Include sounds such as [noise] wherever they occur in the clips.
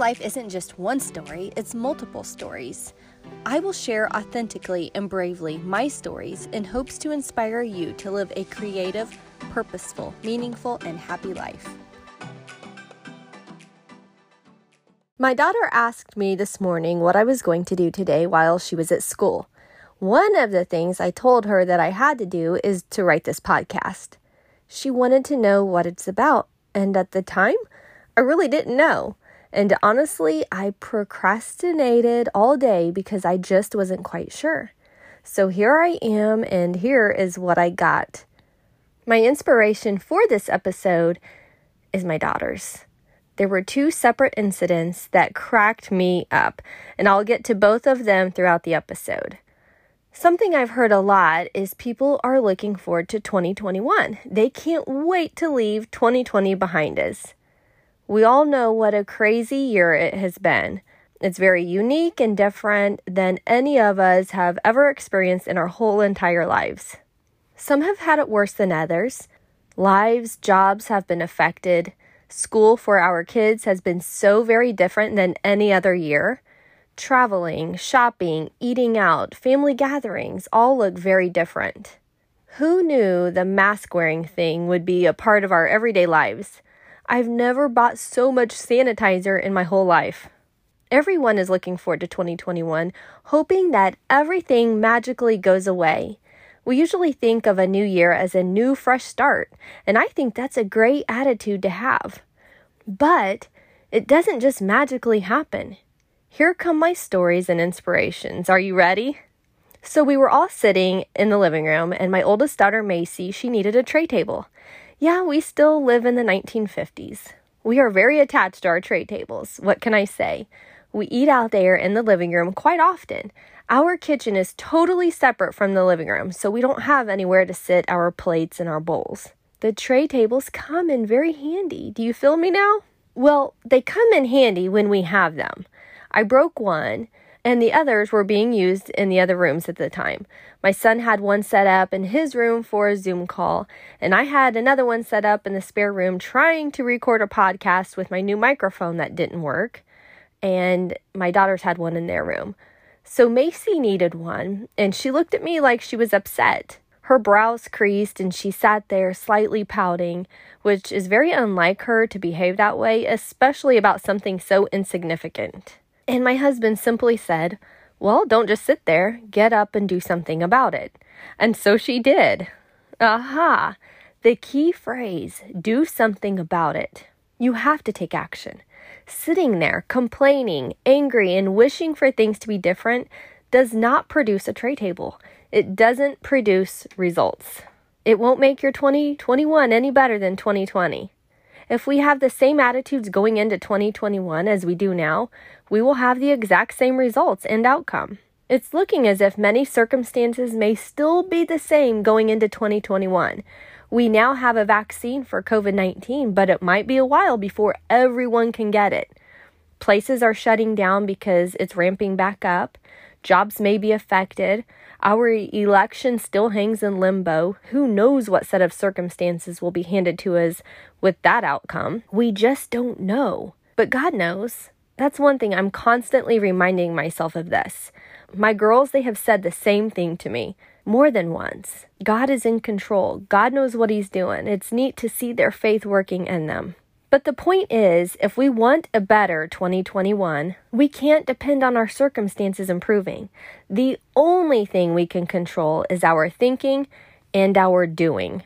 life isn't just one story, it's multiple stories. I will share authentically and bravely my stories in hopes to inspire you to live a creative, purposeful, meaningful, and happy life. My daughter asked me this morning what I was going to do today while she was at school. One of the things I told her that I had to do is to write this podcast. She wanted to know what it's about, and at the time, I really didn't know. And honestly, I procrastinated all day because I just wasn't quite sure. So here I am, and here is what I got. My inspiration for this episode is my daughters. There were two separate incidents that cracked me up, and I'll get to both of them throughout the episode. Something I've heard a lot is people are looking forward to 2021. They can't wait to leave 2020 behind us. We all know what a crazy year it has been. It's very unique and different than any of us have ever experienced in our whole entire lives. Some have had it worse than others. Lives, jobs have been affected. School for our kids has been so very different than any other year. Traveling, shopping, eating out, family gatherings all look very different. Who knew the mask wearing thing would be a part of our everyday lives? I've never bought so much sanitizer in my whole life. Everyone is looking forward to 2021, hoping that everything magically goes away. We usually think of a new year as a new, fresh start, and I think that's a great attitude to have. But it doesn't just magically happen. Here come my stories and inspirations. Are you ready? So we were all sitting in the living room, and my oldest daughter, Macy, she needed a tray table. Yeah, we still live in the 1950s. We are very attached to our tray tables. What can I say? We eat out there in the living room quite often. Our kitchen is totally separate from the living room, so we don't have anywhere to sit our plates and our bowls. The tray tables come in very handy. Do you feel me now? Well, they come in handy when we have them. I broke one and the others were being used in the other rooms at the time. My son had one set up in his room for a Zoom call, and I had another one set up in the spare room trying to record a podcast with my new microphone that didn't work, and my daughters had one in their room. So Macy needed one, and she looked at me like she was upset. Her brows creased and she sat there slightly pouting, which is very unlike her to behave that way, especially about something so insignificant. And my husband simply said, Well, don't just sit there, get up and do something about it. And so she did. Aha! The key phrase, do something about it. You have to take action. Sitting there, complaining, angry, and wishing for things to be different does not produce a tray table. It doesn't produce results. It won't make your 2021 any better than 2020. If we have the same attitudes going into 2021 as we do now, we will have the exact same results and outcome. It's looking as if many circumstances may still be the same going into 2021. We now have a vaccine for COVID 19, but it might be a while before everyone can get it. Places are shutting down because it's ramping back up. Jobs may be affected. Our election still hangs in limbo. Who knows what set of circumstances will be handed to us with that outcome? We just don't know. But God knows. That's one thing I'm constantly reminding myself of this. My girls, they have said the same thing to me more than once. God is in control. God knows what He's doing. It's neat to see their faith working in them. But the point is, if we want a better 2021, we can't depend on our circumstances improving. The only thing we can control is our thinking and our doing,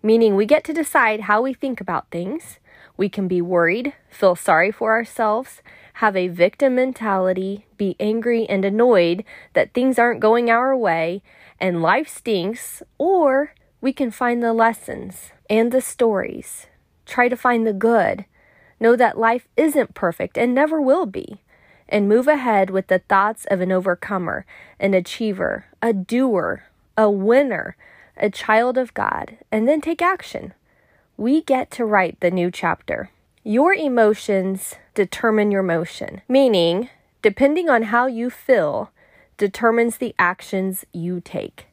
meaning we get to decide how we think about things. We can be worried, feel sorry for ourselves, have a victim mentality, be angry and annoyed that things aren't going our way and life stinks, or we can find the lessons and the stories Try to find the good. Know that life isn't perfect and never will be. And move ahead with the thoughts of an overcomer, an achiever, a doer, a winner, a child of God, and then take action. We get to write the new chapter. Your emotions determine your motion, meaning, depending on how you feel, determines the actions you take.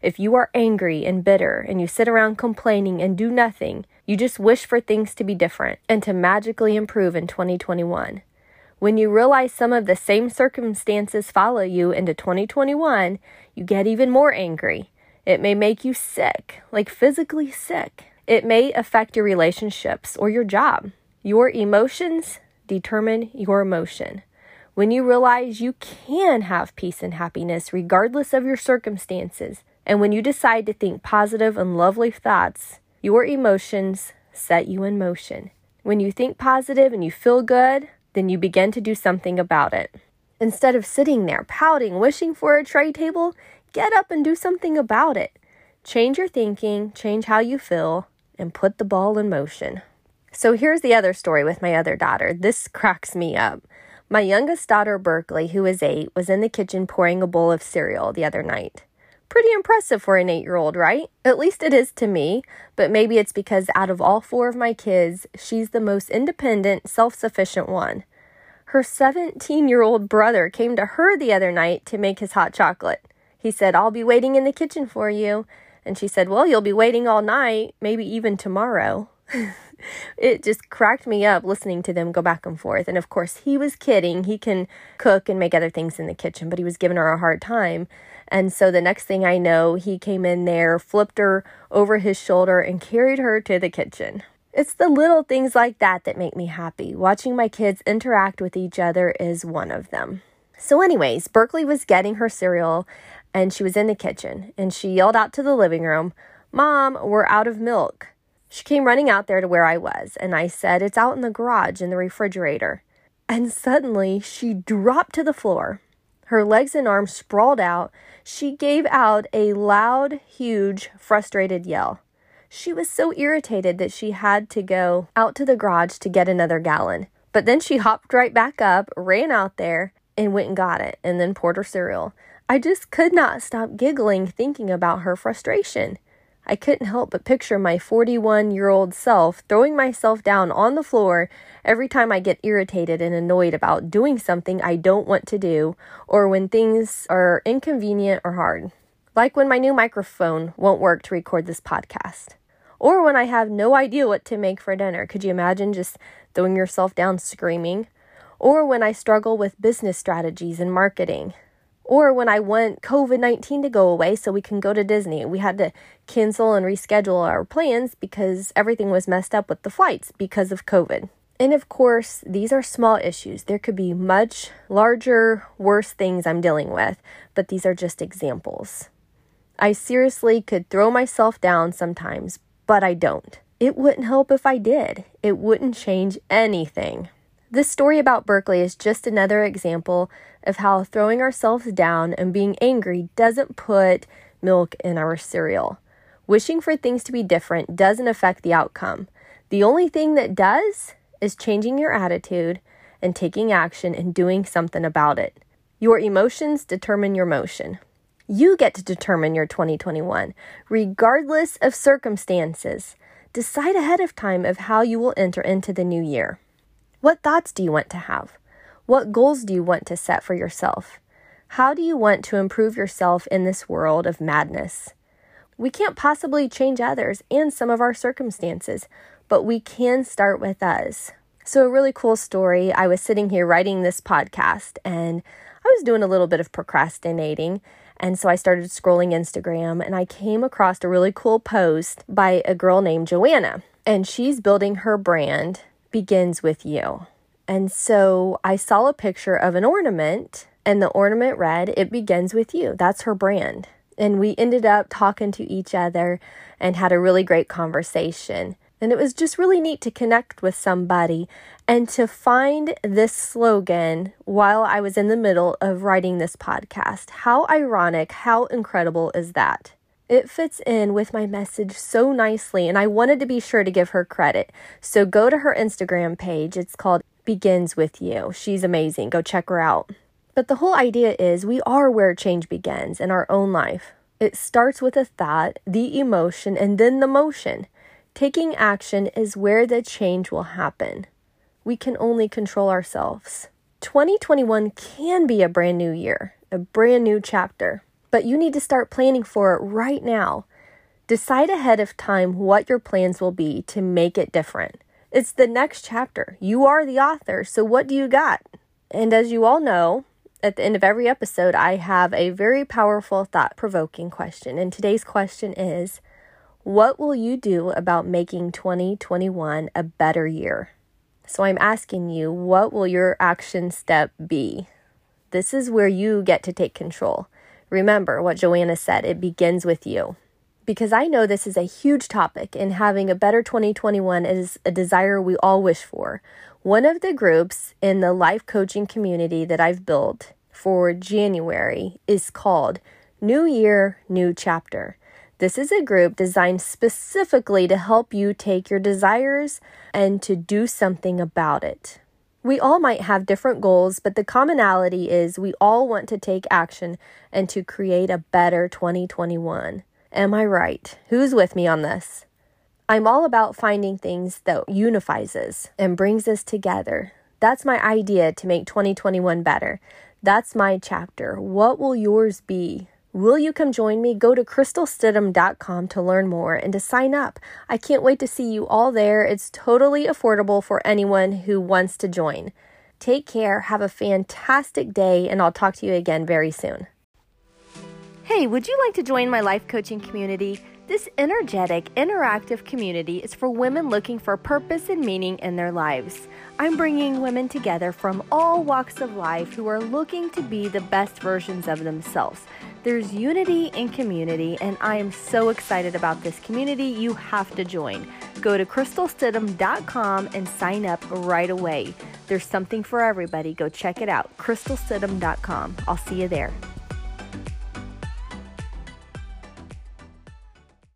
If you are angry and bitter and you sit around complaining and do nothing, you just wish for things to be different and to magically improve in 2021. When you realize some of the same circumstances follow you into 2021, you get even more angry. It may make you sick, like physically sick. It may affect your relationships or your job. Your emotions determine your emotion. When you realize you can have peace and happiness regardless of your circumstances, and when you decide to think positive and lovely thoughts, your emotions set you in motion. When you think positive and you feel good, then you begin to do something about it. Instead of sitting there pouting, wishing for a tray table, get up and do something about it. Change your thinking, change how you feel, and put the ball in motion. So here's the other story with my other daughter. This [laughs] cracks me up. My youngest daughter, Berkeley, who is eight, was in the kitchen pouring a bowl of cereal the other night. Pretty impressive for an eight year old, right? At least it is to me, but maybe it's because out of all four of my kids, she's the most independent, self sufficient one. Her 17 year old brother came to her the other night to make his hot chocolate. He said, I'll be waiting in the kitchen for you. And she said, Well, you'll be waiting all night, maybe even tomorrow. [laughs] it just cracked me up listening to them go back and forth. And of course, he was kidding. He can cook and make other things in the kitchen, but he was giving her a hard time. And so the next thing I know, he came in there, flipped her over his shoulder, and carried her to the kitchen. It's the little things like that that make me happy. Watching my kids interact with each other is one of them. So, anyways, Berkeley was getting her cereal and she was in the kitchen and she yelled out to the living room, Mom, we're out of milk. She came running out there to where I was, and I said, It's out in the garage in the refrigerator. And suddenly she dropped to the floor. Her legs and arms sprawled out. She gave out a loud, huge, frustrated yell. She was so irritated that she had to go out to the garage to get another gallon. But then she hopped right back up, ran out there, and went and got it, and then poured her cereal. I just could not stop giggling thinking about her frustration. I couldn't help but picture my 41 year old self throwing myself down on the floor every time I get irritated and annoyed about doing something I don't want to do or when things are inconvenient or hard. Like when my new microphone won't work to record this podcast. Or when I have no idea what to make for dinner. Could you imagine just throwing yourself down screaming? Or when I struggle with business strategies and marketing or when I want COVID 19 to go away so we can go to Disney. We had to cancel and reschedule our plans because everything was messed up with the flights because of COVID. And of course, these are small issues. There could be much larger, worse things I'm dealing with, but these are just examples. I seriously could throw myself down sometimes, but I don't. It wouldn't help if I did. It wouldn't change anything. This story about Berkeley is just another example of how throwing ourselves down and being angry doesn't put milk in our cereal. Wishing for things to be different doesn't affect the outcome. The only thing that does is changing your attitude and taking action and doing something about it. Your emotions determine your motion. You get to determine your 2021, regardless of circumstances. Decide ahead of time of how you will enter into the new year. What thoughts do you want to have? What goals do you want to set for yourself? How do you want to improve yourself in this world of madness? We can't possibly change others and some of our circumstances, but we can start with us. So, a really cool story. I was sitting here writing this podcast and I was doing a little bit of procrastinating. And so I started scrolling Instagram and I came across a really cool post by a girl named JoAnna. And she's building her brand begins with you. And so I saw a picture of an ornament, and the ornament read, It begins with you. That's her brand. And we ended up talking to each other and had a really great conversation. And it was just really neat to connect with somebody and to find this slogan while I was in the middle of writing this podcast. How ironic, how incredible is that? It fits in with my message so nicely, and I wanted to be sure to give her credit. So go to her Instagram page. It's called Begins With You. She's amazing. Go check her out. But the whole idea is we are where change begins in our own life. It starts with a thought, the emotion, and then the motion. Taking action is where the change will happen. We can only control ourselves. 2021 can be a brand new year, a brand new chapter. But you need to start planning for it right now. Decide ahead of time what your plans will be to make it different. It's the next chapter. You are the author, so what do you got? And as you all know, at the end of every episode, I have a very powerful, thought provoking question. And today's question is What will you do about making 2021 a better year? So I'm asking you, what will your action step be? This is where you get to take control. Remember what JoAnna said it begins with you. Because I know this is a huge topic, and having a better 2021 is a desire we all wish for. One of the groups in the life coaching community that I've built for January is called New Year, New Chapter. This is a group designed specifically to help you take your desires and to do something about it. We all might have different goals, but the commonality is we all want to take action and to create a better 2021. Am I right? Who's with me on this? I'm all about finding things that unifies us and brings us together. That's my idea to make 2021 better. That's my chapter. What will yours be? Will you come join me? Go to crystalstidham.com to learn more and to sign up. I can't wait to see you all there. It's totally affordable for anyone who wants to join. Take care, have a fantastic day, and I'll talk to you again very soon. Hey, would you like to join my life coaching community? This energetic, interactive community is for women looking for purpose and meaning in their lives. I'm bringing women together from all walks of life who are looking to be the best versions of themselves. There's unity in community, and I am so excited about this community. You have to join. Go to crystalstidham.com and sign up right away. There's something for everybody. Go check it out. crystalstidham.com. I'll see you there.